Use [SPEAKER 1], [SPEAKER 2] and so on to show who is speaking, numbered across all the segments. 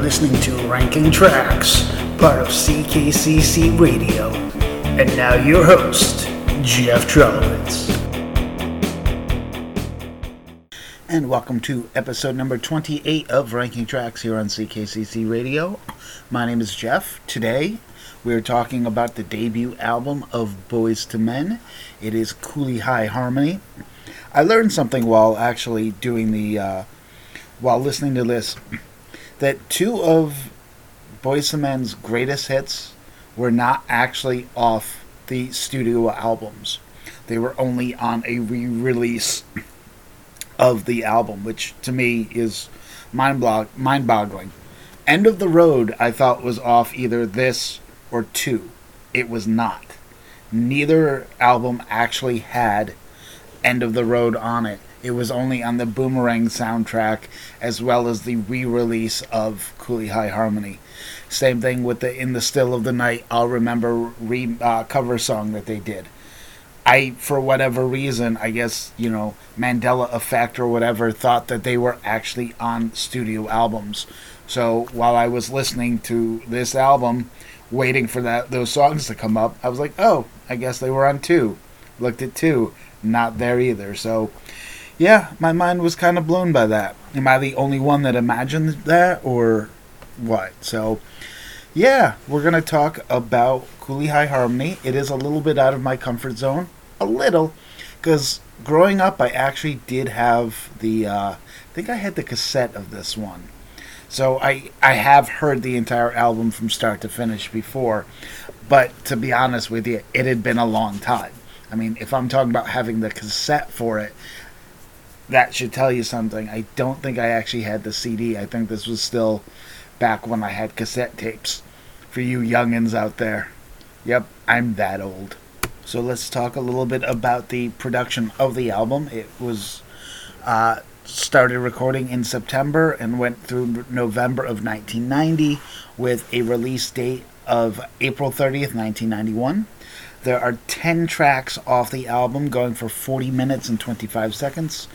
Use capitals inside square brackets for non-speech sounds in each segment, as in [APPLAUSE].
[SPEAKER 1] listening to Ranking Tracks, part of CKCC Radio. And now your host, Jeff Trelowitz. And welcome to episode number 28 of Ranking Tracks here on CKCC Radio. My name is Jeff. Today, we're talking about the debut album of Boyz II Men. It is Cooley High Harmony. I learned something while actually doing the, uh, while listening to this that two of Boyz II Men's greatest hits were not actually off the studio albums. They were only on a re-release of the album, which to me is mind-boggling. End of the Road, I thought was off either this or two. It was not. Neither album actually had End of the Road on it. It was only on the Boomerang soundtrack as well as the re-release of Cooley High Harmony. Same thing with the In the Still of the Night. I'll remember re uh, cover song that they did. I, for whatever reason, I guess you know Mandela effect or whatever, thought that they were actually on studio albums. So while I was listening to this album, waiting for that those songs to come up, I was like, oh, I guess they were on two. Looked at two, not there either. So yeah, my mind was kind of blown by that. Am I the only one that imagined that, or what? So, yeah, we're going to talk about Cooley High Harmony. It is a little bit out of my comfort zone. A little. Because growing up, I actually did have the, uh, I think I had the cassette of this one. So I, I have heard the entire album from start to finish before. But to be honest with you, it had been a long time. I mean, if I'm talking about having the cassette for it, that should tell you something. I don't think I actually had the CD. I think this was still back when I had cassette tapes. For you youngins out there. Yep, I'm that old. So let's talk a little bit about the production of the album. It was uh, started recording in September and went through November of 1990 with a release date of April 30th, 1991. There are 10 tracks off the album going for 40 minutes and 25 seconds.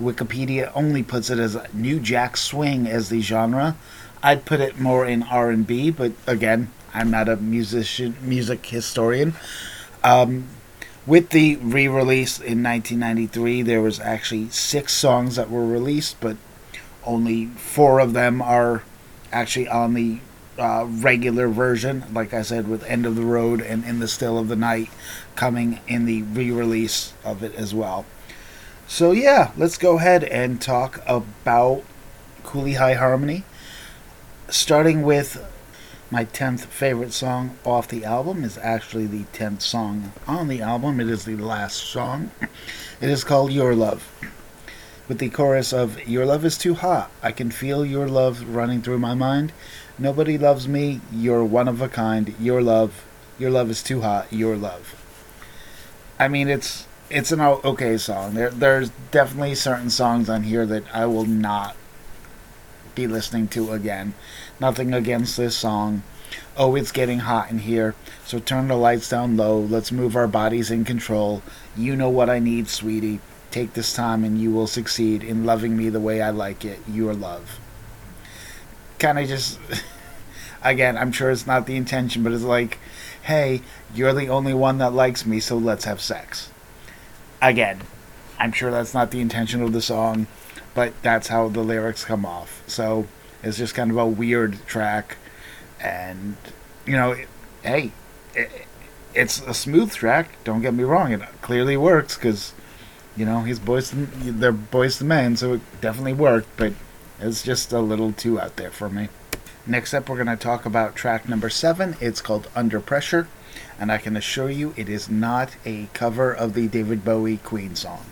[SPEAKER 1] Wikipedia only puts it as new jack swing as the genre. I'd put it more in R&B, but again, I'm not a musician, music historian. Um, with the re-release in 1993, there was actually six songs that were released, but only four of them are actually on the uh, regular version. Like I said, with "End of the Road" and "In the Still of the Night" coming in the re-release of it as well. So yeah, let's go ahead and talk about Cooley High Harmony. Starting with my 10th favorite song off the album is actually the 10th song on the album. It is the last song. It is called Your Love. With the chorus of Your love is too hot. I can feel your love running through my mind. Nobody loves me. You're one of a kind. Your love. Your love is too hot. Your love. I mean, it's it's an okay song. There, there's definitely certain songs on here that I will not be listening to again. Nothing against this song. Oh, it's getting hot in here, so turn the lights down low. Let's move our bodies in control. You know what I need, sweetie. Take this time and you will succeed in loving me the way I like it. Your love. Kind of just. [LAUGHS] again, I'm sure it's not the intention, but it's like, hey, you're the only one that likes me, so let's have sex again, I'm sure that's not the intention of the song, but that's how the lyrics come off. So it's just kind of a weird track, and you know, it, hey, it, it's a smooth track. Don't get me wrong; it clearly works because you know he's boys. They're Boyz II Men, so it definitely worked. But it's just a little too out there for me. Next up, we're going to talk about track number seven. It's called Under Pressure and I can assure you it is not a cover of the David Bowie Queen song.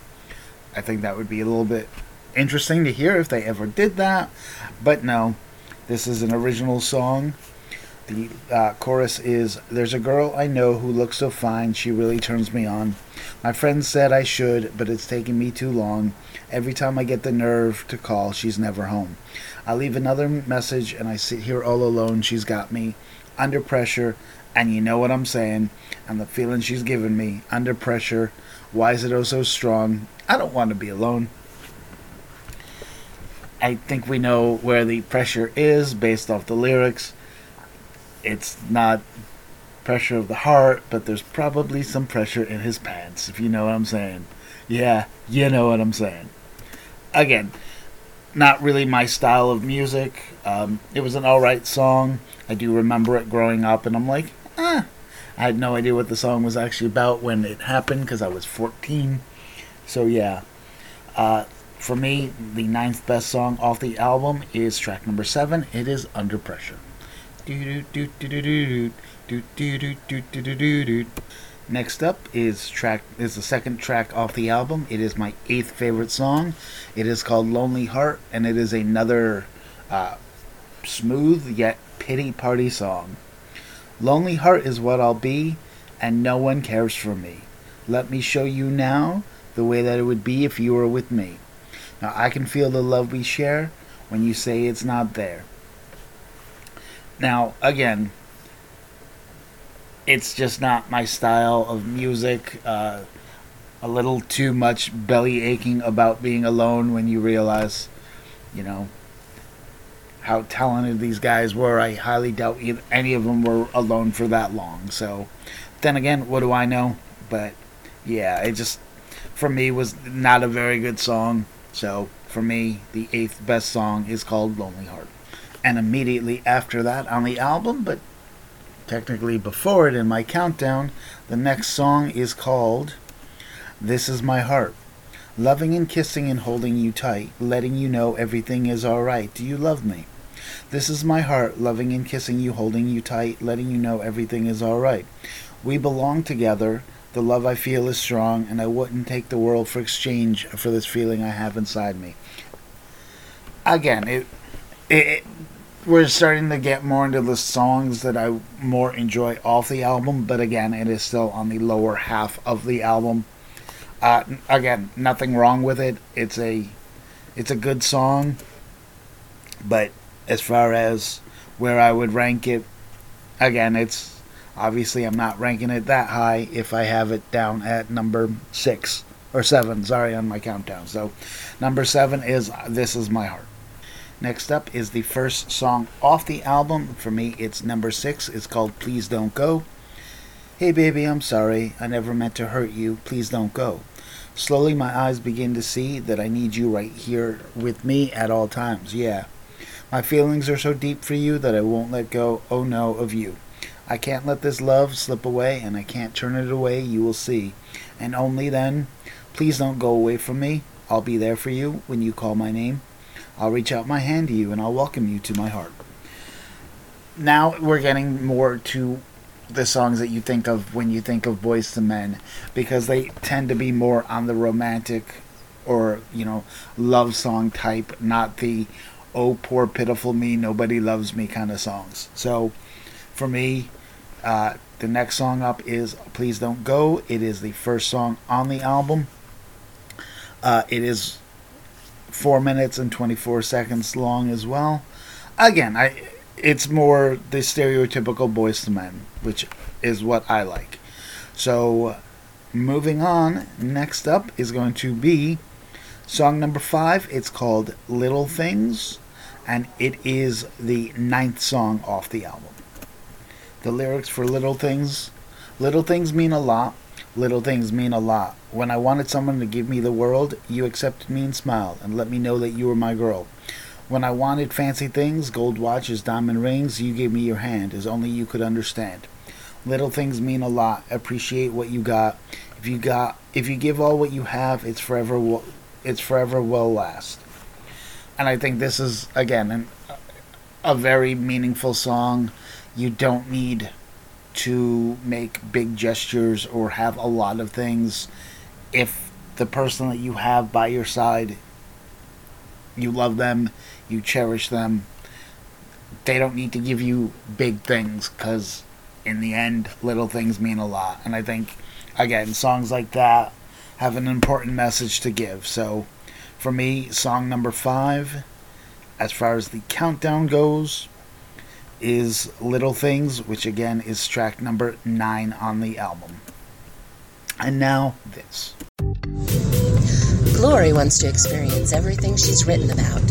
[SPEAKER 1] I think that would be a little bit interesting to hear if they ever did that, but no, this is an original song. The uh, chorus is There's a girl I know who looks so fine, she really turns me on. My friend said I should, but it's taking me too long. Every time I get the nerve to call, she's never home. I leave another message and I sit here all alone. She's got me under pressure and you know what I'm saying, and the feeling she's giving me under pressure. Why is it oh so strong? I don't want to be alone. I think we know where the pressure is based off the lyrics. It's not pressure of the heart, but there's probably some pressure in his pants, if you know what I'm saying. Yeah, you know what I'm saying. Again, not really my style of music. Um, it was an alright song. I do remember it growing up, and I'm like, ah. I had no idea what the song was actually about when it happened because I was 14. So, yeah. Uh, for me, the ninth best song off the album is track number seven. It is Under Pressure. Next up is track is the second track off the album. It is my eighth favorite song. It is called Lonely Heart, and it is another uh, smooth yet pity party song. Lonely Heart is what I'll be, and no one cares for me. Let me show you now the way that it would be if you were with me. Now I can feel the love we share when you say it's not there. Now, again, it's just not my style of music. Uh, a little too much belly aching about being alone when you realize, you know, how talented these guys were. I highly doubt any of them were alone for that long. So, then again, what do I know? But yeah, it just for me was not a very good song. So for me, the eighth best song is called Lonely Heart. And immediately after that on the album, but technically before it in my countdown, the next song is called This Is My Heart. Loving and kissing and holding you tight, letting you know everything is alright. Do you love me? This is my heart, loving and kissing you, holding you tight, letting you know everything is alright. We belong together, the love I feel is strong, and I wouldn't take the world for exchange for this feeling I have inside me. Again, it, it, it we're starting to get more into the songs that I more enjoy off the album, but again, it is still on the lower half of the album. Uh, again, nothing wrong with it. It's a it's a good song, but as far as where I would rank it, again, it's Obviously, I'm not ranking it that high if I have it down at number six or seven, sorry, on my countdown. So, number seven is This Is My Heart. Next up is the first song off the album. For me, it's number six. It's called Please Don't Go. Hey, baby, I'm sorry. I never meant to hurt you. Please don't go. Slowly, my eyes begin to see that I need you right here with me at all times. Yeah. My feelings are so deep for you that I won't let go, oh no, of you. I can't let this love slip away, and I can't turn it away, you will see. And only then, please don't go away from me. I'll be there for you when you call my name. I'll reach out my hand to you, and I'll welcome you to my heart. Now we're getting more to the songs that you think of when you think of Boyz II Men, because they tend to be more on the romantic or, you know, love song type, not the oh poor pitiful me, nobody loves me kind of songs. So for me, uh, the next song up is Please Don't Go. It is the first song on the album. Uh, it is four minutes and 24 seconds long as well. Again, I it's more the stereotypical Boyz II Men, which is what I like. So, moving on, next up is going to be song number five. It's called Little Things, and it is the ninth song off the album the lyrics for Little Things. Little things mean a lot. Little things mean a lot. When I wanted someone to give me the world, you accepted me and smiled and let me know that you were my girl. When I wanted fancy things, gold watches, diamond rings, you gave me your hand, as only you could understand. Little things mean a lot. Appreciate what you got. If you got, if you give all what you have, it's forever. It's forever will last. And I think this is again an, a very meaningful song. You don't need to make big gestures or have a lot of things. If the person that you have by your side you love them you cherish them they don't need to give you big things because in the end little things mean a lot. And i think again songs like that have an important message to give so for me song number five as far as the countdown goes is Little Things, which again is track number nine on the album. And now this.
[SPEAKER 2] Glory wants to experience everything she's written about.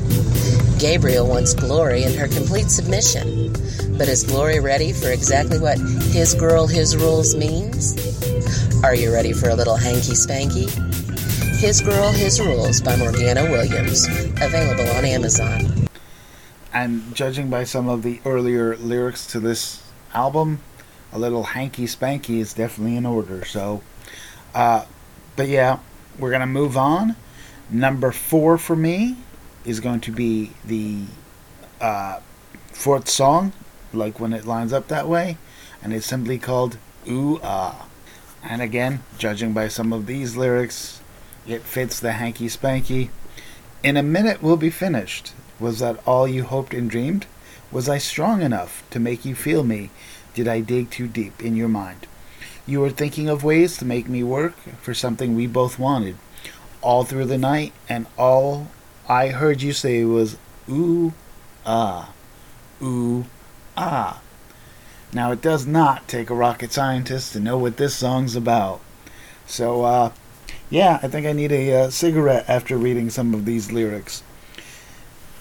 [SPEAKER 2] Gabriel wants Glory in her complete submission. But is Glory ready for exactly what his girl, his rules means? Are you ready for a little hanky spanky? His Girl, His Rules by Morgana Williams, available on Amazon.
[SPEAKER 1] And judging by some of the earlier lyrics to this album, a little hanky spanky is definitely in order. So, uh, but yeah, we're gonna move on. Number four for me is going to be the uh, fourth song, like when it lines up that way, and it's simply called Ooh Ah. And again, judging by some of these lyrics, it fits the hanky spanky. In a minute we'll be finished. Was that all you hoped and dreamed? Was I strong enough to make you feel me? Did I dig too deep in your mind? You were thinking of ways to make me work for something we both wanted. All through the night, and all I heard you say was, ooh, ah, ooh, ah. Now, it does not take a rocket scientist to know what this song's about. So, uh, yeah, I think I need a uh, cigarette after reading some of these lyrics.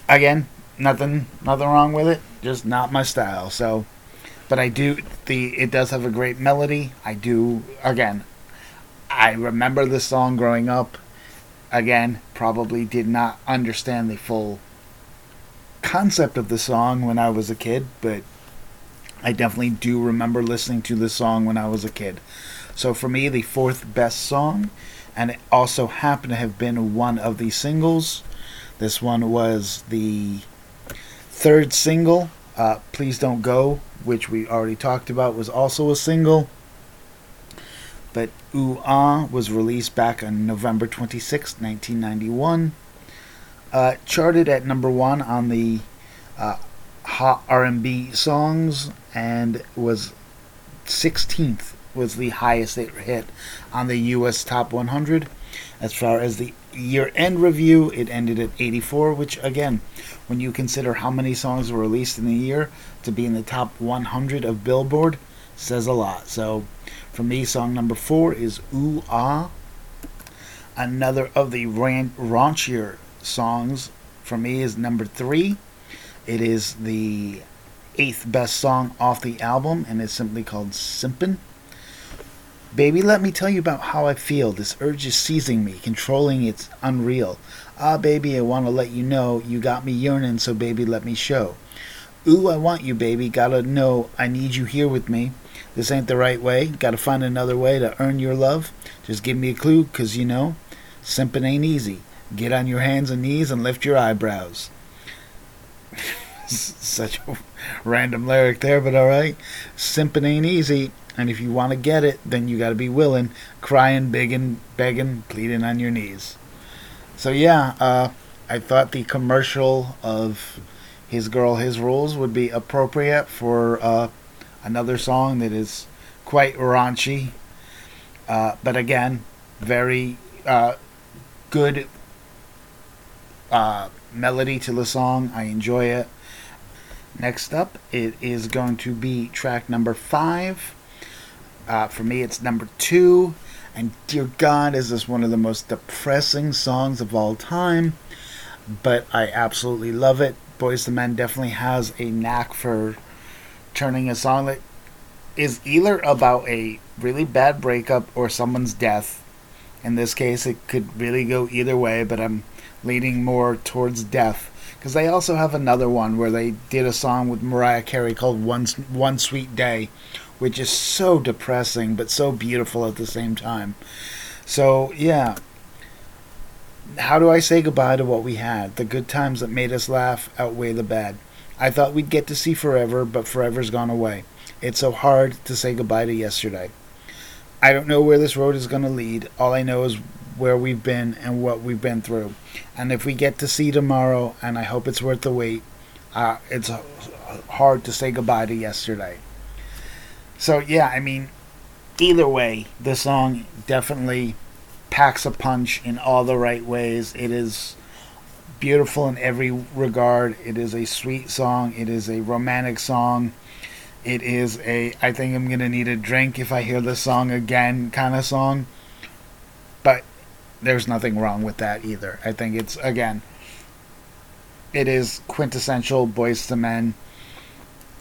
[SPEAKER 1] Again, nothing, nothing wrong with it. Just not my style. So, but I do the. It does have a great melody. I do. Again, I remember the song growing up. Again, probably did not understand the full concept of the song when I was a kid, but I definitely do remember listening to this song when I was a kid. So for me, the fourth best song and it also happened to have been one of the singles. This one was the third single, uh, Please Don't Go, which we already talked about, was also a single. But Ooh Ah was released back on November 26, 1991. Uh, charted at number one on the uh, Hot R&B songs and was 16th was the highest it hit on the US Top 100. As far as the year end review, it ended at 84, which, again, when you consider how many songs were released in a year to be in the top 100 of Billboard, says a lot. So, for me, song number four is Ooh Ah. Another of the raunchier songs for me is number three. It is the eighth best song off the album and it's simply called Sympin'. Baby, let me tell you about how I feel. This urge is seizing me, controlling it's unreal. Ah, baby, I want to let you know you got me yearning, so baby, let me show. Ooh, I want you, baby. Gotta know I need you here with me. This ain't the right way. Gotta find another way to earn your love. Just give me a clue, cause you know, simping ain't easy. Get on your hands and knees and lift your eyebrows. [LAUGHS] Such a random lyric there, but alright. Simping ain't easy. And if you want to get it, then you got to be willing, crying, begging, begging, pleading on your knees. So yeah, uh, I thought the commercial of "His Girl, His Rules" would be appropriate for uh, another song that is quite raunchy, uh, but again, very uh, good uh, melody to the song. I enjoy it. Next up, it is going to be track number five uh, for me, it's number two. And dear God, is this one of the most depressing songs of all time? But I absolutely love it. Boyz II Men definitely has a knack for turning a song that is either about a really bad breakup or someone's death. In this case, it could really go either way, but I'm leaning more towards death. Because they also have another one where they did a song with Mariah Carey called One, One Sweet Day, which is so depressing but so beautiful at the same time. So, yeah. How do I say goodbye to what we had? The good times that made us laugh outweigh the bad. I thought we'd get to see forever, but forever's gone away. It's so hard to say goodbye to yesterday. I don't know where this road is going to lead. All I know is where we've been and what we've been through. And if we get to see tomorrow, and I hope it's worth the wait, uh, it's hard to say goodbye to yesterday. So yeah, I mean, either way, the song definitely packs a punch in all the right ways. It is beautiful in every regard. It is a sweet song. It is a romantic song. It is a I think I'm gonna need a drink if I hear the song again kind of song. But there's nothing wrong with that either. I think it's again, it is quintessential Boyz II Men.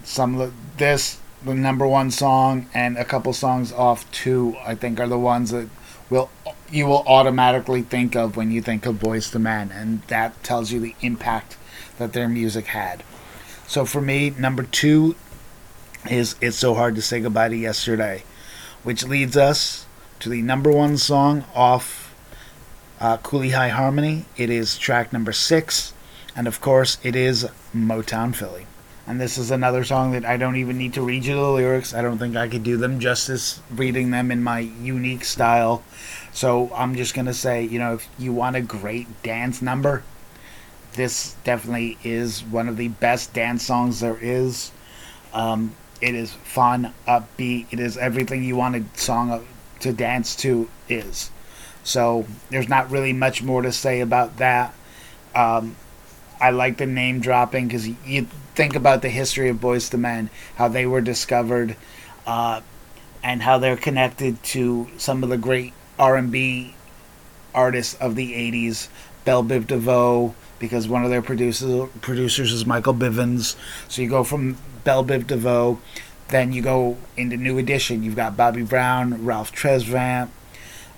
[SPEAKER 1] Some of this the number one song and a couple songs off two, I think, are the ones that will you will automatically think of when you think of Boyz II Men, and that tells you the impact that their music had. So for me, number two is "It's So Hard to Say Goodbye to Yesterday," which leads us to the number one song off uh, Cooley High Harmony. It is track number six, and of course, it is Motown Philly. And this is another song that I don't even need to read you the lyrics. I don't think I could do them justice reading them in my unique style. So I'm just going to say, you know, if you want a great dance number, this definitely is one of the best dance songs there is. Um, it is fun, upbeat. It is everything you want a song to dance to is. So there's not really much more to say about that. Um, I like the name dropping because you think about the history of Boyz II Men, how they were discovered, uh, and how they're connected to some of the great R&B artists of the '80s, Bell Biv DeVoe, because one of their producers producers is Michael Bivins. So you go from Bell Biv DeVoe, then you go into New Edition. You've got Bobby Brown, Ralph Tresvant,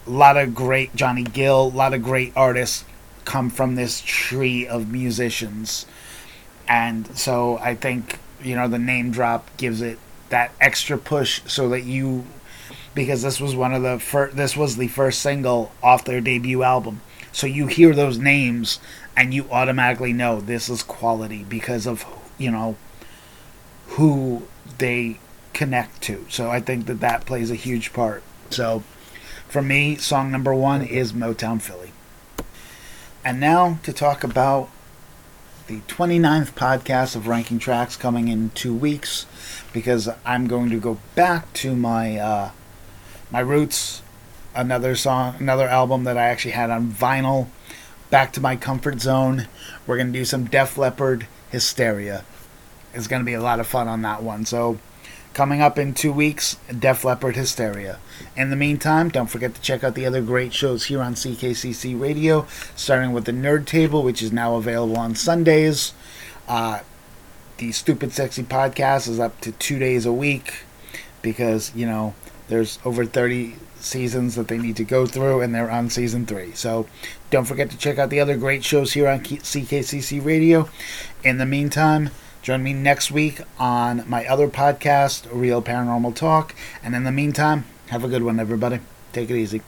[SPEAKER 1] a lot of great Johnny Gill, a lot of great artists come from this tree of musicians. And so I think, you know, the name drop gives it that extra push so that you because this was one of the first this was the first single off their debut album. So you hear those names and you automatically know this is quality because of, you know, who they connect to. So I think that that plays a huge part. So for me, song number 1 is Motown Philly. And now to talk about the 29th podcast of Ranking Tracks coming in two weeks because I'm going to go back to my uh, my roots. Another song, another album that I actually had on vinyl. Back to my comfort zone. We're gonna do some Def Leppard Hysteria. It's gonna be a lot of fun on that one. So Coming up in two weeks, Def Leppard Hysteria. In the meantime, don't forget to check out the other great shows here on CKCC Radio, starting with the Nerd Table, which is now available on Sundays. Uh, the Stupid Sexy Podcast is up to two days a week because, you know, there's over 30 seasons that they need to go through, and they're on season three. So don't forget to check out the other great shows here on CKCC Radio. In the meantime, Join me next week on my other podcast, Real Paranormal Talk. And in the meantime, have a good one, everybody. Take it easy.